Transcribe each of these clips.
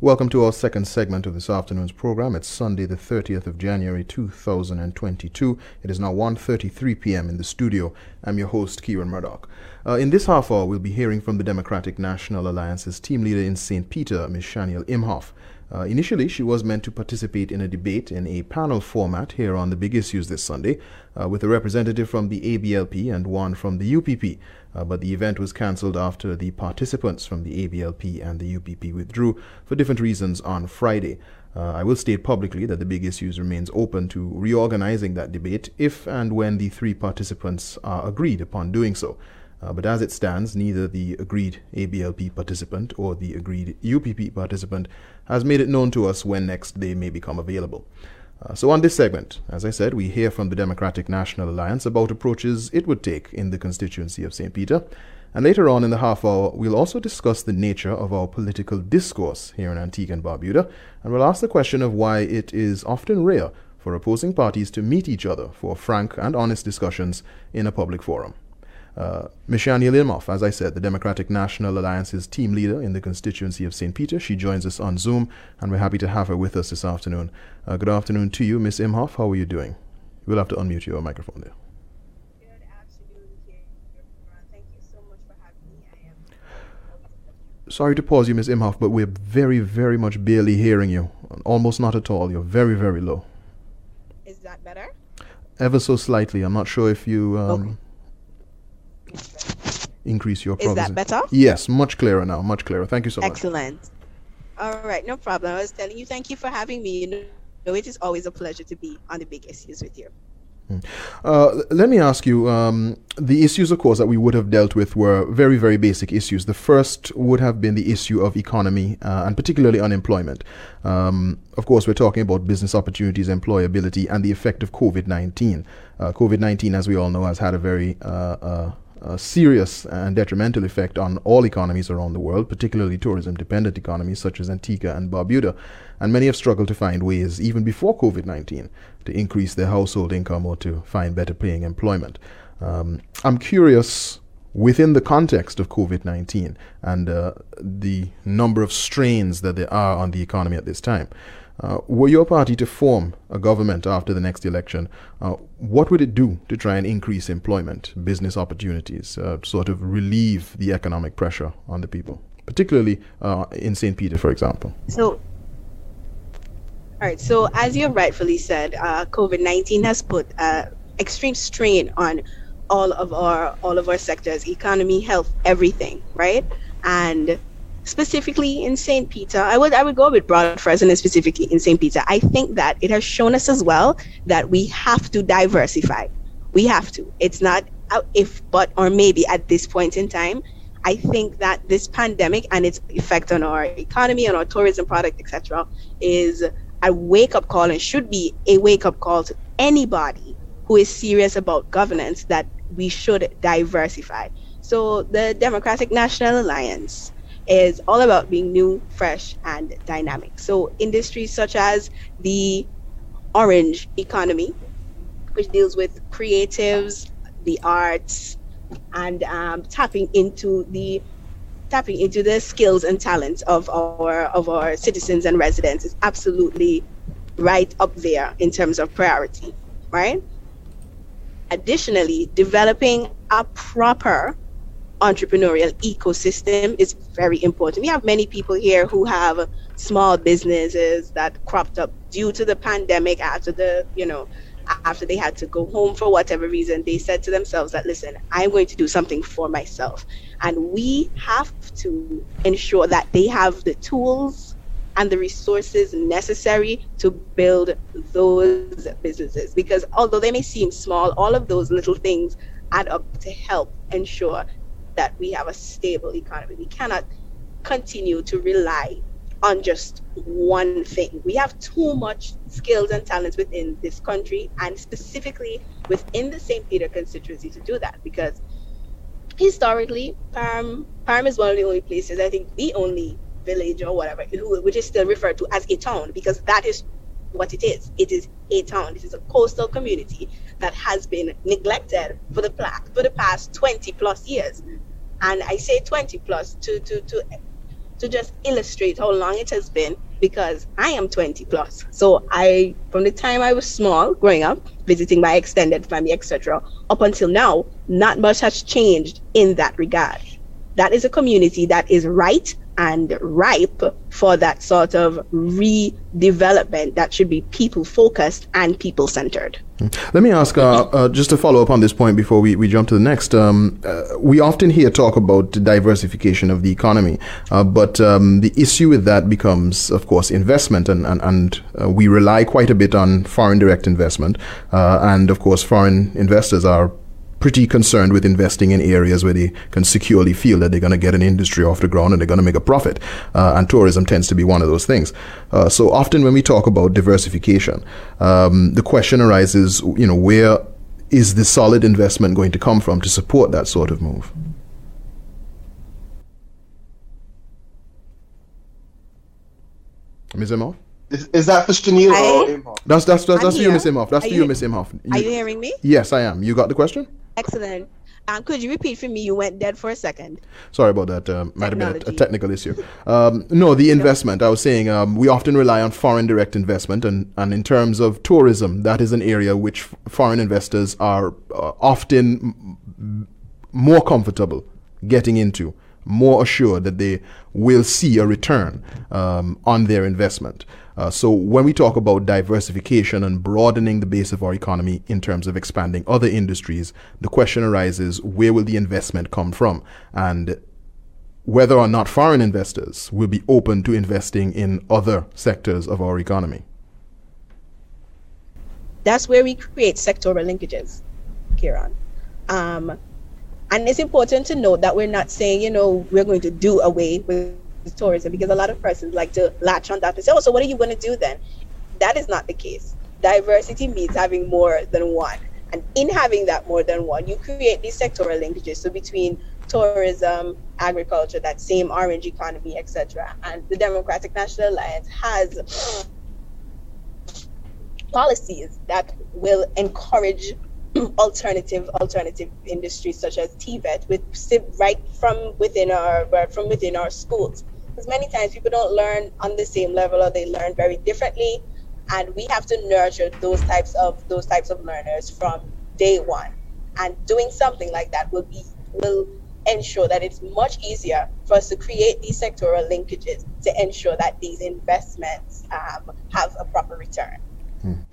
Welcome to our second segment of this afternoon's program. It's Sunday, the 30th of January, 2022. It is now 1.33 p.m. in the studio. I'm your host, Kieron Murdoch. Uh, in this half hour, we'll be hearing from the Democratic National Alliance's team leader in St. Peter, Ms. Chaniel Imhoff. Uh, initially, she was meant to participate in a debate in a panel format here on the big issues this Sunday, uh, with a representative from the ABLP and one from the UPP. Uh, but the event was cancelled after the participants from the ABLP and the UPP withdrew for different reasons on Friday. Uh, I will state publicly that the big issues remains open to reorganizing that debate if and when the three participants are agreed upon doing so. Uh, but as it stands, neither the agreed ABLP participant or the agreed UPP participant has made it known to us when next they may become available. Uh, so, on this segment, as I said, we hear from the Democratic National Alliance about approaches it would take in the constituency of St. Peter. And later on in the half hour, we'll also discuss the nature of our political discourse here in Antigua and Barbuda, and we'll ask the question of why it is often rare for opposing parties to meet each other for frank and honest discussions in a public forum. Uh, Ms. Chaniel Imhoff, as I said, the Democratic National Alliance's team leader in the constituency of St. Peter. She joins us on Zoom, and we're happy to have her with us this afternoon. Uh, good afternoon to you, Ms. Imhoff. How are you doing? We'll have to unmute your microphone there. Good afternoon, Thank you so much for having me. I am Sorry to pause you, Ms. Imhoff, but we're very, very much barely hearing you. Almost not at all. You're very, very low. Is that better? Ever so slightly. I'm not sure if you. Um, okay increase your Is that better? Yes, much clearer now. Much clearer. Thank you so much. Excellent. All right, no problem. I was telling you, thank you for having me. You know, it is always a pleasure to be on the big issues with you. Hmm. Uh, let me ask you um, the issues, of course, that we would have dealt with were very, very basic issues. The first would have been the issue of economy uh, and particularly unemployment. Um, of course, we're talking about business opportunities, employability, and the effect of COVID 19. Uh, COVID 19, as we all know, has had a very a serious and detrimental effect on all economies around the world, particularly tourism dependent economies such as Antigua and Barbuda. And many have struggled to find ways, even before COVID 19, to increase their household income or to find better paying employment. Um, I'm curious within the context of COVID 19 and uh, the number of strains that there are on the economy at this time. Uh, were your party to form a government after the next election, uh, what would it do to try and increase employment, business opportunities, uh, sort of relieve the economic pressure on the people, particularly uh, in St. Peter, for example? So, all right. So, as you rightfully said, uh, COVID nineteen has put uh, extreme strain on all of our all of our sectors, economy, health, everything, right? And specifically in St. Peter, I would I would go with Broad-on-Fresno and specifically in St. Peter. I think that it has shown us as well that we have to diversify. We have to. It's not if but or maybe at this point in time. I think that this pandemic and its effect on our economy, on our tourism product, etc., is a wake up call and should be a wake up call to anybody who is serious about governance that we should diversify. So the Democratic National Alliance is all about being new, fresh, and dynamic. So industries such as the orange economy, which deals with creatives, the arts, and um, tapping into the tapping into the skills and talents of our of our citizens and residents is absolutely right up there in terms of priority, right? Additionally, developing a proper entrepreneurial ecosystem is very important. We have many people here who have small businesses that cropped up due to the pandemic after the, you know, after they had to go home for whatever reason, they said to themselves that, listen, I'm going to do something for myself. And we have to ensure that they have the tools and the resources necessary to build those businesses. Because although they may seem small, all of those little things add up to help ensure that we have a stable economy. We cannot continue to rely on just one thing. We have too much skills and talents within this country and specifically within the St. Peter constituency to do that because historically Parham Parham is one of the only places, I think the only village or whatever, which is still referred to as a town because that is what it is. It is a town. It is a coastal community that has been neglected for the for the past 20 plus years and I say 20 plus to, to, to to just illustrate how long it has been because I am 20 plus. So I, from the time I was small, growing up, visiting my extended family, etc., up until now, not much has changed in that regard. That is a community that is right and ripe for that sort of redevelopment that should be people focused and people centered. Let me ask, uh, uh, just to follow up on this point before we, we jump to the next. Um, uh, we often hear talk about diversification of the economy, uh, but um, the issue with that becomes, of course, investment, and, and, and uh, we rely quite a bit on foreign direct investment. Uh, and, of course, foreign investors are pretty concerned with investing in areas where they can securely feel that they're going to get an industry off the ground and they're going to make a profit. Uh, and tourism tends to be one of those things. Uh, so often when we talk about diversification, um, the question arises, you know, where is the solid investment going to come from to support that sort of move? Ms. Imhoff? Is, is that for Chaniel or Imhoff? That's that's that's, that's for you, Miss Imhoff. That's Are for you- you, Miss Imhoff. You- Are you hearing me? Yes, I am. You got the question? Excellent. Um, could you repeat for me? You went dead for a second. Sorry about that. Um, might have been a, a technical issue. Um, no, the investment. I was saying um, we often rely on foreign direct investment, and, and in terms of tourism, that is an area which foreign investors are uh, often m- more comfortable getting into, more assured that they will see a return um, on their investment. Uh, so when we talk about diversification and broadening the base of our economy in terms of expanding other industries, the question arises: where will the investment come from? And whether or not foreign investors will be open to investing in other sectors of our economy. That's where we create sectoral linkages, Kieron. Um, and it's important to note that we're not saying, you know, we're going to do away with tourism because a lot of persons like to latch on that and say, oh, so what are you going to do then? That is not the case. Diversity means having more than one. And in having that more than one, you create these sectoral linkages. So between tourism, agriculture, that same orange economy, etc. And the Democratic National Alliance has policies that will encourage alternative alternative industries such as TVET with right from within our from within our schools. Because many times people don't learn on the same level or they learn very differently, and we have to nurture those types of those types of learners from day one. And doing something like that will be will ensure that it's much easier for us to create these sectoral linkages to ensure that these investments um, have a proper return.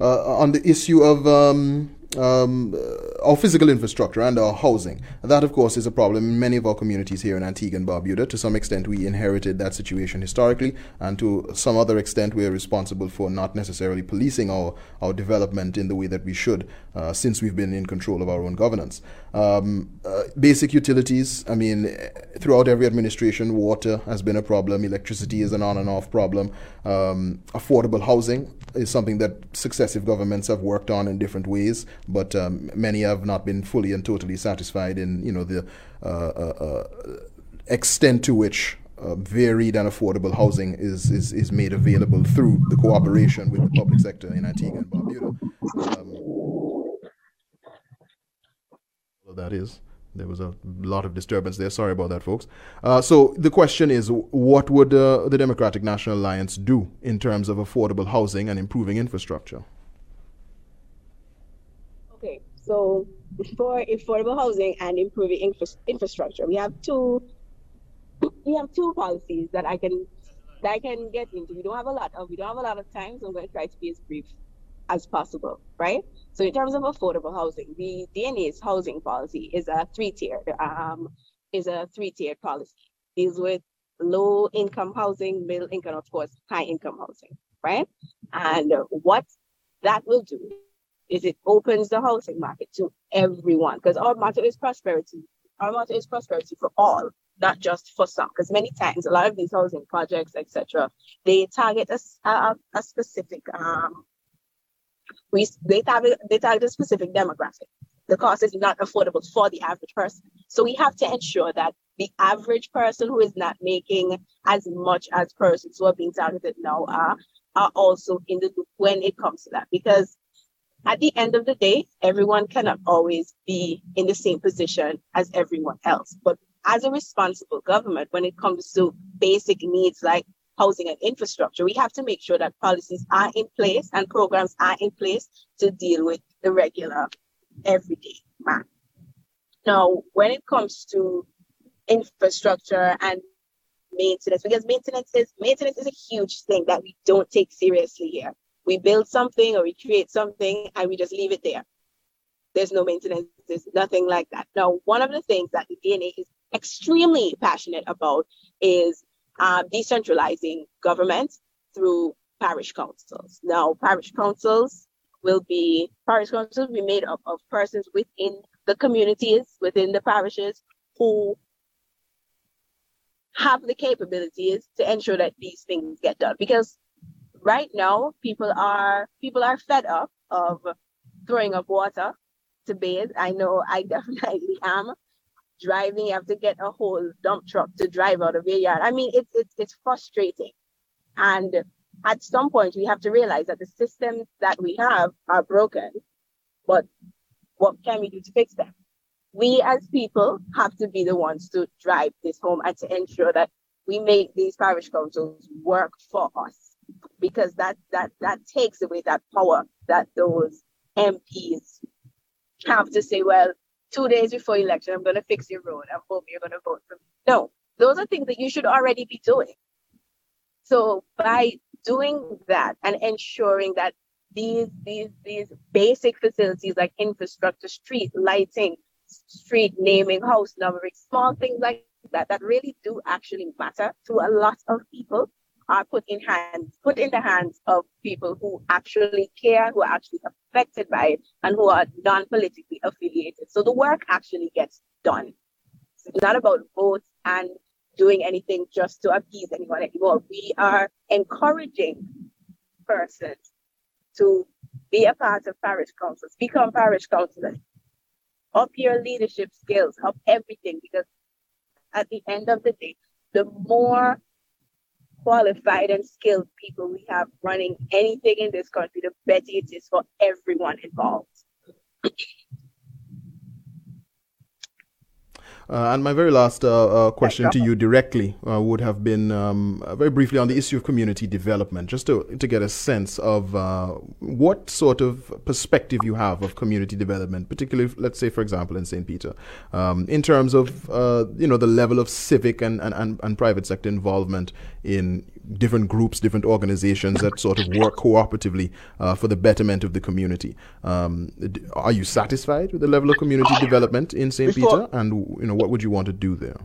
Uh, on the issue of um, um, our physical infrastructure and our housing, that of course is a problem in many of our communities here in Antigua and Barbuda. To some extent, we inherited that situation historically, and to some other extent, we are responsible for not necessarily policing our, our development in the way that we should, uh, since we've been in control of our own governance. Um, uh, basic utilities, I mean, throughout every administration, water has been a problem, electricity is an on and off problem, um, affordable housing is something that successive governments have worked on in different ways, but um, many have not been fully and totally satisfied in, you know, the uh, uh, uh, extent to which uh, varied and affordable housing is, is, is made available through the cooperation with the public sector in Antigua and Barbuda. Um, that is. There was a lot of disturbance there. Sorry about that, folks. Uh, so the question is, what would uh, the Democratic National Alliance do in terms of affordable housing and improving infrastructure? Okay, so for affordable housing and improving infra- infrastructure, we have two we have two policies that I can that I can get into. We don't have a lot of we don't have a lot of time, so I'm going to try to be as brief as possible, right? So in terms of affordable housing, the DNA's housing policy is a three-tiered um, is a three-tiered policy. Deals with low income housing, middle income, of course, high income housing, right? And what that will do is it opens the housing market to everyone because our motto is prosperity. Our motto is prosperity for all, not just for some. Because many times, a lot of these housing projects, etc., they target a a specific um, we they target they target a specific demographic. The cost is not affordable for the average person. So we have to ensure that the average person who is not making as much as persons who are being targeted now are are also in the loop when it comes to that. Because at the end of the day, everyone cannot always be in the same position as everyone else. But as a responsible government, when it comes to basic needs like housing and infrastructure, we have to make sure that policies are in place and programs are in place to deal with the regular, everyday man. Now, when it comes to infrastructure and maintenance, because maintenance is maintenance is a huge thing that we don't take seriously here. We build something or we create something and we just leave it there. There's no maintenance, there's nothing like that. Now, one of the things that the DNA is extremely passionate about is decentralizing government through parish councils. Now, parish councils will be parish councils will be made up of persons within the communities, within the parishes, who have the capabilities to ensure that these things get done. Because right now, people are people are fed up of throwing up water to bathe. I know I definitely am. Driving, you have to get a whole dump truck to drive out of your yard. I mean, it's it's it's frustrating. And at some point we have to realize that the systems that we have are broken. But what can we do to fix them? We as people have to be the ones to drive this home and to ensure that we make these parish councils work for us. Because that that that takes away that power that those MPs have to say, well, two days before election, I'm going to fix your road. I hope you're going to vote for me. No, those are things that you should already be doing. So by doing that and ensuring that these these these basic facilities like infrastructure, street lighting, street naming, house numbering, small things like that that really do actually matter to a lot of people are put in hands, put in the hands of people who actually care, who are actually affected by it, and who are non-politically affiliated. So the work actually gets done. It's not about votes and doing anything just to appease anyone anymore. We are encouraging persons to be a part of parish councils, become parish councillors, up your leadership skills, up everything, because at the end of the day, the more qualified and skilled people we have running anything in this country, the better it is for everyone involved. Uh, and my very last uh, uh, question to you directly uh, would have been um, uh, very briefly on the issue of community development, just to, to get a sense of uh, what sort of perspective you have of community development, particularly, let's say, for example, in St. Peter, um, in terms of you know the level of civic and, and, and private sector involvement in different groups, different organizations that sort of work cooperatively uh, for the betterment of the community. Um, are you satisfied with the level of community development in St. Peter, and you know what would you want to do there?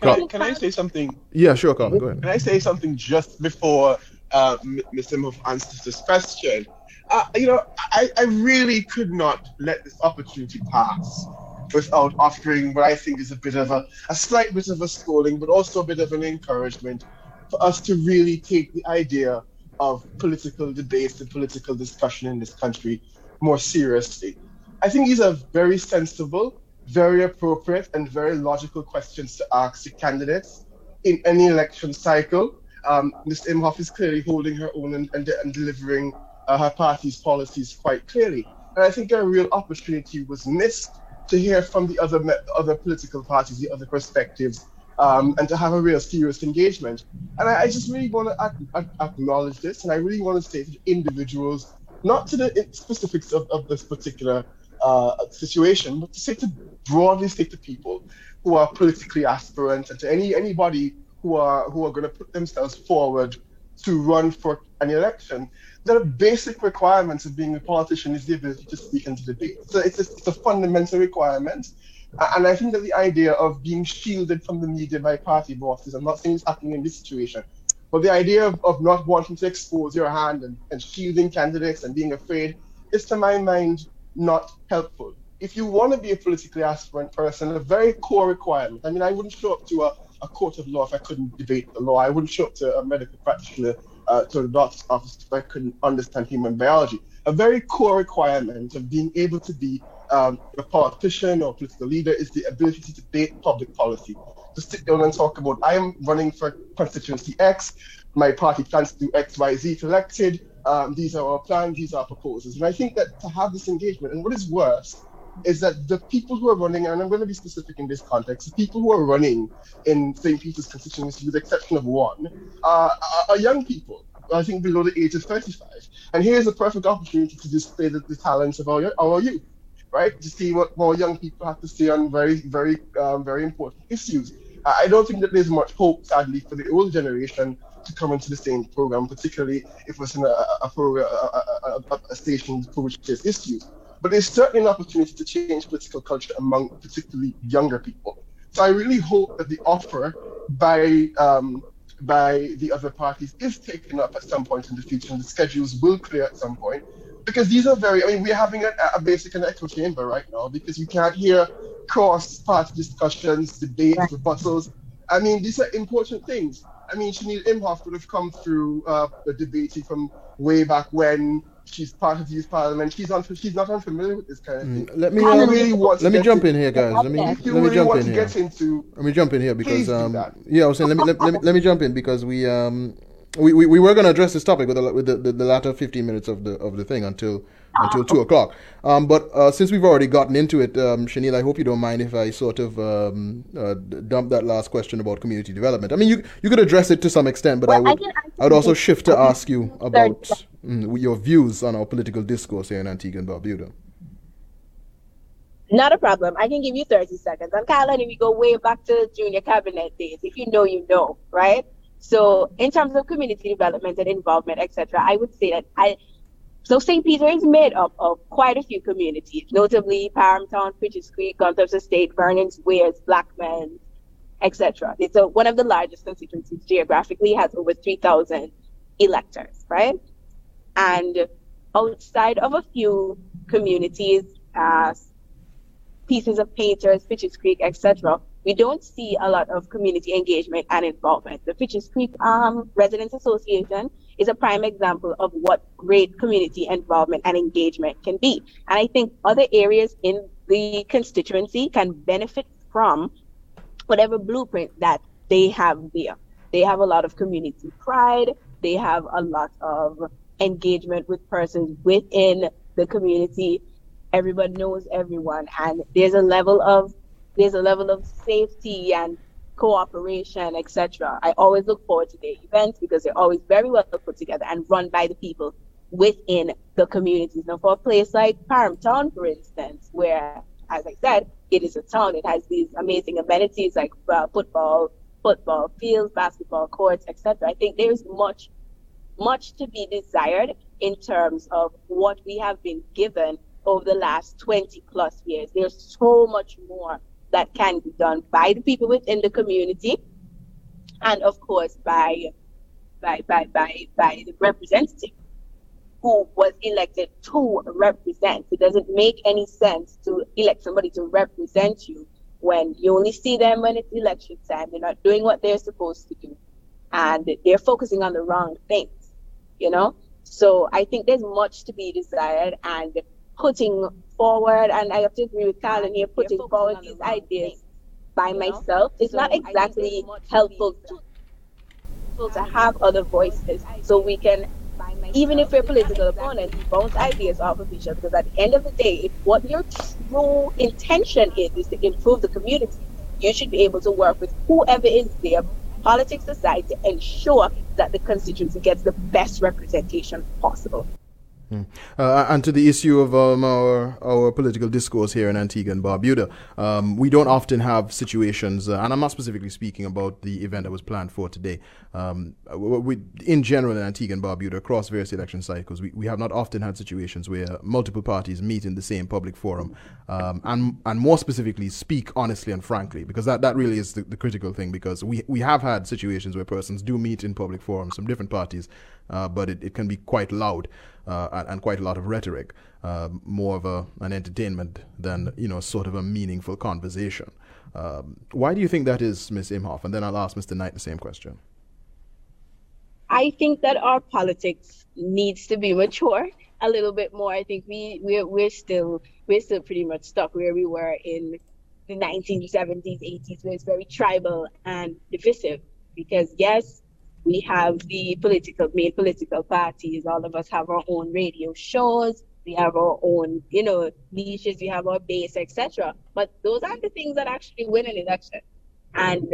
Can I, can I say something? Yeah, sure, Carl. Go ahead. Can I say something just before uh, Mr. Imhoff answers this question? Uh, you know, I, I really could not let this opportunity pass without offering what I think is a bit of a, a slight bit of a scolding, but also a bit of an encouragement for us to really take the idea of political debates and political discussion in this country more seriously. I think these are very sensible, very appropriate, and very logical questions to ask the candidates in any election cycle. Um, Ms. Imhoff is clearly holding her own and, and, and delivering uh, her party's policies quite clearly. And I think a real opportunity was missed to hear from the other other political parties, the other perspectives, um, and to have a real serious engagement. And I, I just really want to acknowledge this, and I really want to say to individuals, not to the specifics of, of this particular uh, situation, but to say to broadly say to people who are politically aspirant and to any anybody who are who are going to put themselves forward to run for an election, the basic requirements of being a politician is the ability to speak and to debate. So it's a, it's a fundamental requirement. And I think that the idea of being shielded from the media by party bosses, I'm not saying it's happening in this situation, but the idea of, of not wanting to expose your hand and, and shielding candidates and being afraid is, to my mind, not helpful. If you want to be a politically aspirant person, a very core requirement, I mean, I wouldn't show up to a, a court of law if I couldn't debate the law. I wouldn't show up to a medical practitioner uh, to the doctor's office if I couldn't understand human biology. A very core requirement of being able to be um, a politician or political leader is the ability to debate public policy. To sit down and talk about, I am running for constituency X, my party plans to do X, Y, Z if elected, um, these are our plans, these are our proposals. And I think that to have this engagement, and what is worse, is that the people who are running, and I'm going to be specific in this context, the people who are running in St. Peter's constituency, with the exception of one, uh, are, young people. I think below the age of 35. And here's a perfect opportunity to display the, the talents of our, our youth, right? To see what more young people have to say on very, very, um, very important issues. I don't think that there's much hope, sadly, for the old generation to come into the same program, particularly if it's in a, a, a, a, a station for which there's issues. But there's certainly an opportunity to change political culture among particularly younger people. So I really hope that the offer by um, by the other parties is taken up at some point in the future, and the schedules will clear at some point. Because these are very, I mean, we're having a, a basic and echo chamber right now because you can't hear cross party discussions, debates, rebuttals. I mean, these are important things. I mean, she Chaniel Imhoff would have come through uh, the debating from way back when she's part of youth parliament. She's un- she's not unfamiliar with this kind of thing. Mm, let me uh, really let me jump in here, guys. Let me let me really jump in here. Into, let me jump in here because um yeah, I was saying let me let, let me let me jump in because we um we, we, we were going to address this topic with the with the, the, the latter 15 minutes of the of the thing until until two o'clock. Um, but uh, since we've already gotten into it, um, Chaniel, I hope you don't mind if I sort of um, uh, dump that last question about community development. I mean, you you could address it to some extent, but well, I would I, I would also shift to ask you about mm, your views on our political discourse here in Antigua and Barbuda. Not a problem. I can give you 30 seconds. On Carolina, we go way back to junior cabinet days. If you know, you know, right? So in terms of community development and involvement, etc., I would say that I so St. Peter is made up of quite a few communities, notably Parhamtown, Pritchard's Creek, Gunthorpe's Estate, Vernon's Weirs, Blackman, etc. It's a, one of the largest constituencies geographically, has over 3,000 electors, right? And outside of a few communities, uh, pieces of painters, Pritchard's Creek, etc., we don't see a lot of community engagement and involvement. The Pritchard's Creek um, Residents Association is a prime example of what great community involvement and engagement can be. And I think other areas in the constituency can benefit from whatever blueprint that they have there. They have a lot of community pride. They have a lot of engagement with persons within the community. Everyone knows everyone, and there's a level of there's a level of safety and cooperation, etc. I always look forward to their events because they're always very well put together and run by the people within the communities. Now, for a place like Parhamtown, for instance, where, as I said, it is a town, it has these amazing amenities like uh, football, football fields, basketball courts, etc. I think there is much, much to be desired in terms of what we have been given over the last 20 plus years. There's so much more that can be done by the people within the community and of course by by by by, by the representative who was elected to represent. It doesn't make any sense to elect somebody to represent you when you only see them when it's election time. They're not doing what they're supposed to do. And they're focusing on the wrong things, you know? So I think there's much to be desired and putting forward, and I have to agree with Carlon here, putting forward these ideas by myself is not exactly helpful to, to have other voices so we can even if we're political opponents, we bounce ideas off of each other. Because at the end of the day, if what your true intention is is to improve the community, you should be able to work with whoever is there, politics aside, to ensure that the constituency gets the best representation possible. Mm. Uh, and to the issue of um, our our political discourse here in Antigua and Barbuda, um, we don't often have situations, uh, and I'm not specifically speaking about the event that was planned for today. Um, we, in general, in Antigua and Barbuda, across various election cycles, we, we have not often had situations where multiple parties meet in the same public forum, um, and and more specifically, speak honestly and frankly, because that, that really is the, the critical thing. Because we we have had situations where persons do meet in public forums from different parties, uh, but it, it can be quite loud and, and, quite a lot of rhetoric, uh, more of a, an entertainment than you know sort of a meaningful conversation. Um, why do you think that is, Ms. Imhoff? And then I'll ask Mr. Knight the same question. I think that our politics needs to be mature a little bit more. I think we we're, we're still we're still pretty much stuck where we were in the 1970s, 80s, where it's very tribal and divisive. Because yes, we have the political main political parties. All of us have our own radio shows. we have our own, you know, niches, we have our base, etc. But those aren't the things that actually win an election. And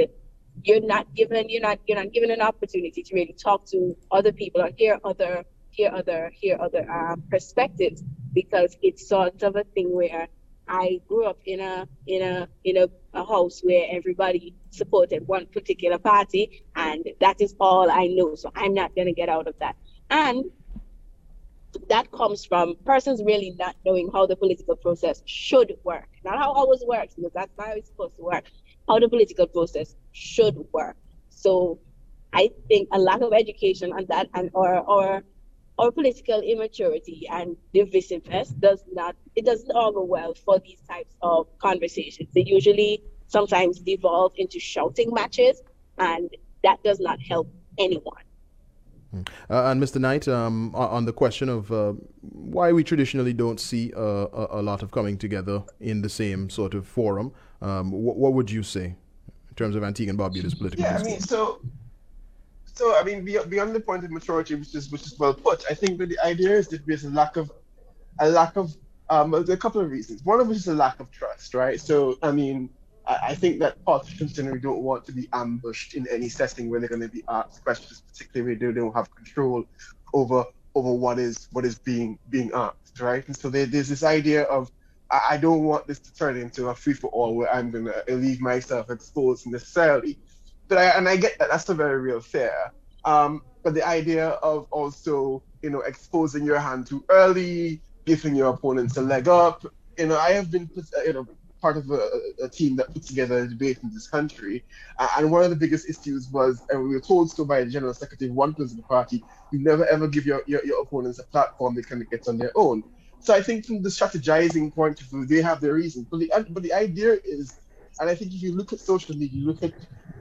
you're not given you're not you're not given an opportunity to really talk to other people or hear other hear other hear other um, perspectives because it's sort of a thing where I grew up in a in a in a, a house where everybody supported one particular party and that is all I know. So I'm not gonna get out of that. And that comes from persons really not knowing how the political process should work. Not how it always works, because that's not how it's supposed to work. How the political process should work. So I think a lack of education on that and or or or political immaturity and divisiveness does not it doesn't augur well for these types of conversations. They usually sometimes devolve into shouting matches and that does not help anyone. Uh, and Mr. Knight, um, on the question of uh, why we traditionally don't see uh, a, a, lot of coming together in the same sort of forum, um, what, what, would you say in terms of Antigua and Barbuda's political? Yeah, I mean, so, so I mean, beyond the point of maturity, which is which is well put, I think that the idea is that there's a lack of a lack of um, a couple of reasons. One of which is a lack of trust, right? So, I mean, I think that politicians generally don't want to be ambushed in any setting where they're going to be asked questions, particularly when they don't have control over over what is what is being being asked, right? And so there, there's this idea of I, don't want this to turn into a free for all where I'm going to leave myself exposed necessarily. But I, and I get that that's a very real fear. Um, but the idea of also you know exposing your hand too early, giving your opponents a leg up, you know, I have been you know part of a, a, team that put together a debate in this country. Uh, and one of the biggest issues was, and we were told so by the General Secretary of one political party, you never ever give your, your, your opponents a platform they can get on their own. So I think from the strategizing point of view, they have their reasons. But the, but the idea is, and I think if you look at social media, you look at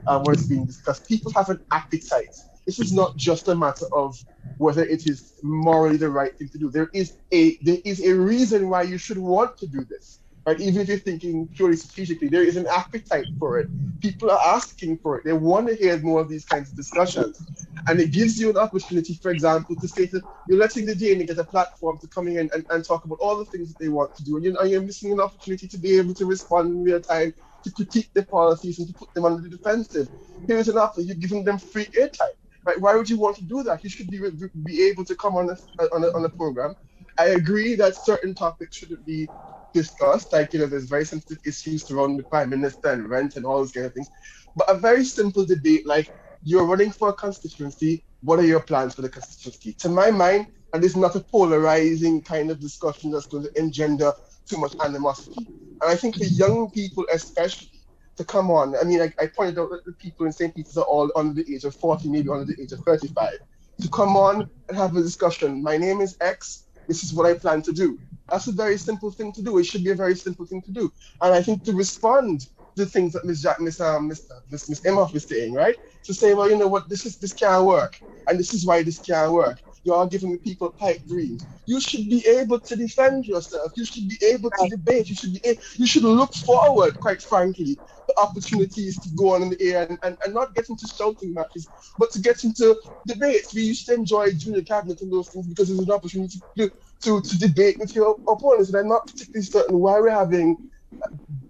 uh, what is being discussed, people have an appetite. This is not just a matter of whether it is morally the right thing to do. There is a there is a reason why you should want to do this. Right? Even if you're thinking purely strategically, there is an appetite for it. People are asking for it. They want to hear more of these kinds of discussions. And it gives you an opportunity, for example, to say that you're letting the DNA get a platform to come in and, and talk about all the things that they want to do. And you're, you're missing an opportunity to be able to respond in real time, to critique their policies and to put them on the defensive. Here's an offer, you're giving them free airtime. Right? Why would you want to do that? You should be, be able to come on a, on, a, on a program. I agree that certain topics shouldn't be discussed, like, you know, there's very sensitive issues around the prime minister and rent and all those kind of things. But a very simple debate, like, you're running for a constituency, what are your plans for the constituency? To my mind, and is not a polarizing kind of discussion that's going to engender too much animosity. And I think for young people, especially, to come on, I mean, I, I pointed out that the people in St. Peter's are all under the age of 40, maybe under the age of 35. To come on and have a discussion. My name is X. This is what I plan to do. That's a very simple thing to do. It should be a very simple thing to do. And I think to respond to things that Ms. Jack, Ms. Um, Ms. Ms. Ms. Imhoff is saying, right? To say, well, you know what, this is this can't work, and this is why this can't work. You are giving people pipe dreams. You should be able to defend yourself. You should be able to debate. You should be. A- you should look forward, quite frankly, to opportunities to go on in the air and, and, and not get into shouting matches, but to get into debates. We used to enjoy junior cabinet and those things because there's an opportunity to to, to debate with your opponents. And I'm not particularly certain why we're having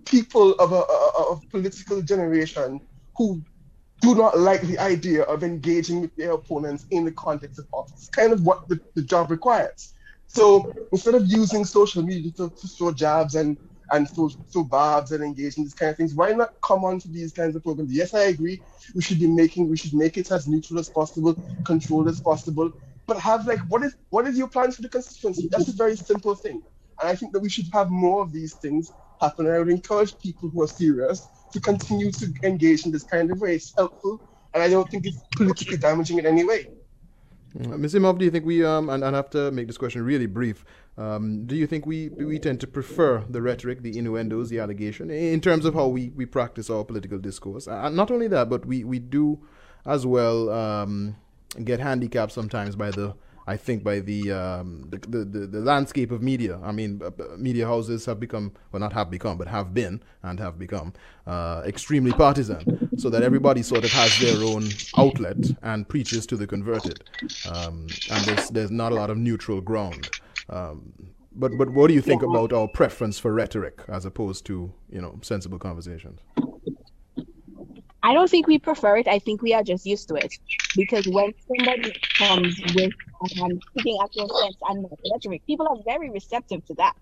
people of a, of political generation who do not like the idea of engaging with their opponents in the context of office. Kind of what the, the job requires. So instead of using social media to, to throw jabs and and throw, throw barbs and engage in these kind of things, why not come on to these kinds of programs? Yes, I agree. We should be making we should make it as neutral as possible, controlled as possible, but have like what is what is your plan for the constituency? That's a very simple thing. And I think that we should have more of these things happen. And I would encourage people who are serious to continue to engage in this kind of way. It's helpful, and I don't think it's politically damaging in any way. Ms. Imhoff, do you think we um and, and I have to make this question really brief? Um, do you think we we tend to prefer the rhetoric, the innuendos, the allegation in terms of how we, we practice our political discourse? And not only that, but we, we do as well um, get handicapped sometimes by the I think by the, um, the, the, the, the, landscape of media. I mean, uh, media houses have become, well, not have become, but have been and have become uh, extremely partisan, so that everybody sort of has their own outlet and preaches to the converted. Um, and there's, there's not a lot of neutral ground. Um, But but what do you think about our preference for rhetoric as opposed to you know sensible conversations? I don't think we prefer it. I think we are just used to it because when somebody comes with um, speaking actual sense and not rhetoric, people are very receptive to that.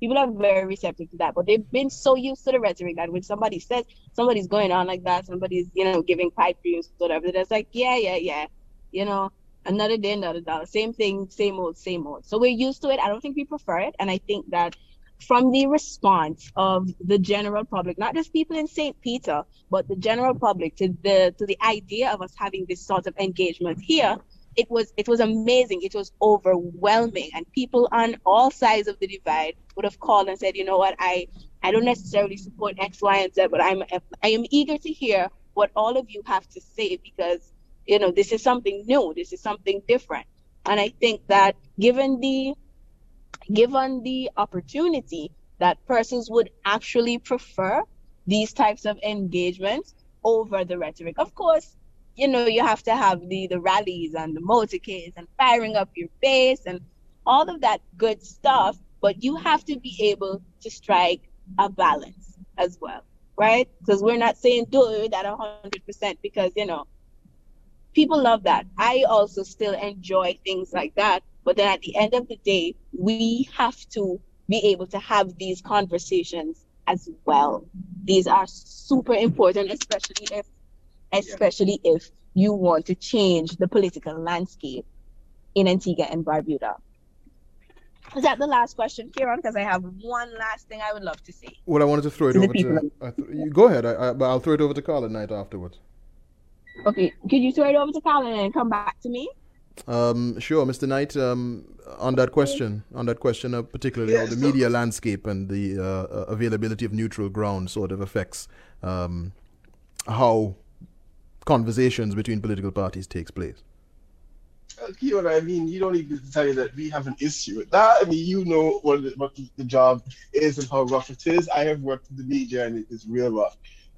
People are very receptive to that, but they've been so used to the rhetoric that when somebody says somebody's going on like that, somebody's you know giving pipe dreams, whatever, that's like yeah, yeah, yeah, you know, another day, another dollar, same thing, same old, same old. So we're used to it. I don't think we prefer it, and I think that from the response of the general public, not just people in St. Peter, but the general public to the to the idea of us having this sort of engagement here, it was it was amazing. It was overwhelming, and people on all sides of the divide would have called and said, you know what, I I don't necessarily support X, Y, and Z, but I'm I am eager to hear what all of you have to say because you know this is something new, this is something different, and I think that given the given the opportunity that persons would actually prefer these types of engagements over the rhetoric. Of course, you know, you have to have the the rallies and the motorcades and firing up your base and all of that good stuff, but you have to be able to strike a balance as well, right? Because we're not saying do it at hundred percent because you know people love that. I also still enjoy things like that, but then at the end of the day, we have to be able to have these conversations as well. These are super important, especially if especially yeah. if you want to change the political landscape in Antigua and Barbuda. Is that the last question, Kieron? Because I have one last thing I would love to say. Well, I wanted to throw it to over to. Th- you go ahead, I, I, but I'll throw it over to Carlon Knight afterwards. Okay, could you throw it over to Carl and come back to me? Um, sure, Mr. Knight. Um, on that question, on that question, uh, particularly yes, how the media landscape and the uh, uh, availability of neutral ground sort of affects um, how conversations between political parties takes place. Uh, you know what I mean? You don't need to tell you that we have an issue with that. I mean, you know what the, what the job is and how rough it is. I have worked in the media and it is real rough.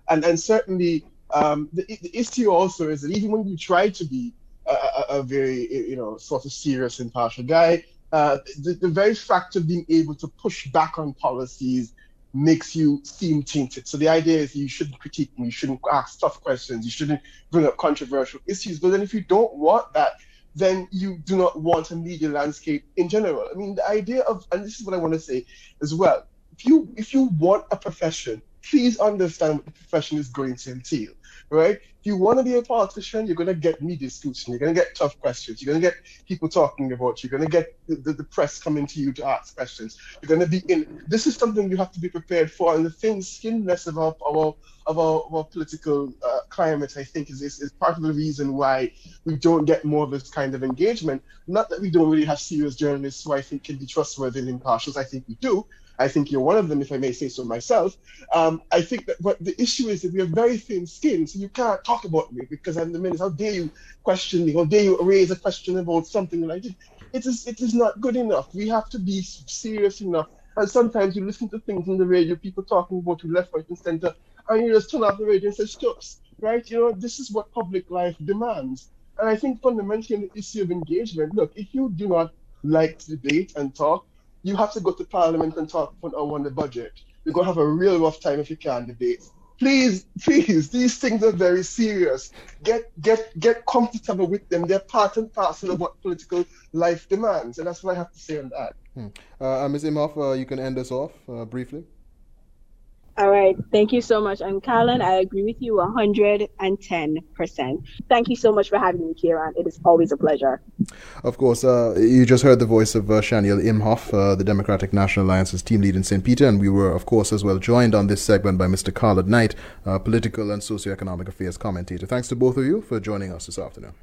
And and certainly um, the, the issue also is that even when you try to be a, a, very you know sort of serious impartial guy. Uh, the, the very fact of being able to push back on policies makes you seem tainted. So the idea is you shouldn't critique you shouldn't ask tough questions, you shouldn't bring up controversial issues. But then if you don't want that, then you do not want a media landscape in general. I mean, the idea of, and this is what I want to say as well. If you if you want a profession, please understand what the profession is going to entail right? If you want to be a politician, you're going to get media scrutiny. You're going to get tough questions. You're going to get people talking about you. You're going to get the, the, the, press coming to you to ask questions. You're going to be in. This is something you have to be prepared for. And the thin skinness of our, our of our, of our political uh, climate, I think, is, is, is part of the reason why we don't get more of this kind of engagement. Not that we don't really have serious journalists who I think can be trustworthy and impartial. I think we do. I think you're one of them, if I may say so myself. Um, I think that what the issue is that we have very thin skin, so you can't talk about me because I'm the minister. How dare you question me? How dare you raise a question about something that I did? It is, it is not good enough. We have to be serious enough. And sometimes you listen to things on the radio, people talking about you left, right, and center, and you just turn off the radio and say, "Stops!" Right? You know, this is what public life demands. And I think fundamentally the issue of engagement, look, if you do not like to debate and talk, you have to go to Parliament and talk on the budget. You're going to have a real rough time if you can't debate. Please, please, these things are very serious. Get get get comfortable with them. They're part and parcel of what political life demands, and that's what I have to say on that. Hmm. Uh, uh Ms. Imhoff, uh, you can end us off uh, briefly. All right. Thank you so much. And Carlon, I agree with you 110%. Thank you so much for having me, Kieron. It is always a pleasure. Of course. Uh, you just heard the voice of uh, Chaniel Imhoff, uh, the Democratic National Alliance's team lead in St. Peter. And we were, of course, as well joined on this segment by Mr. Carlon Knight, uh, political and socioeconomic affairs commentator. Thanks to both of you for joining us this afternoon.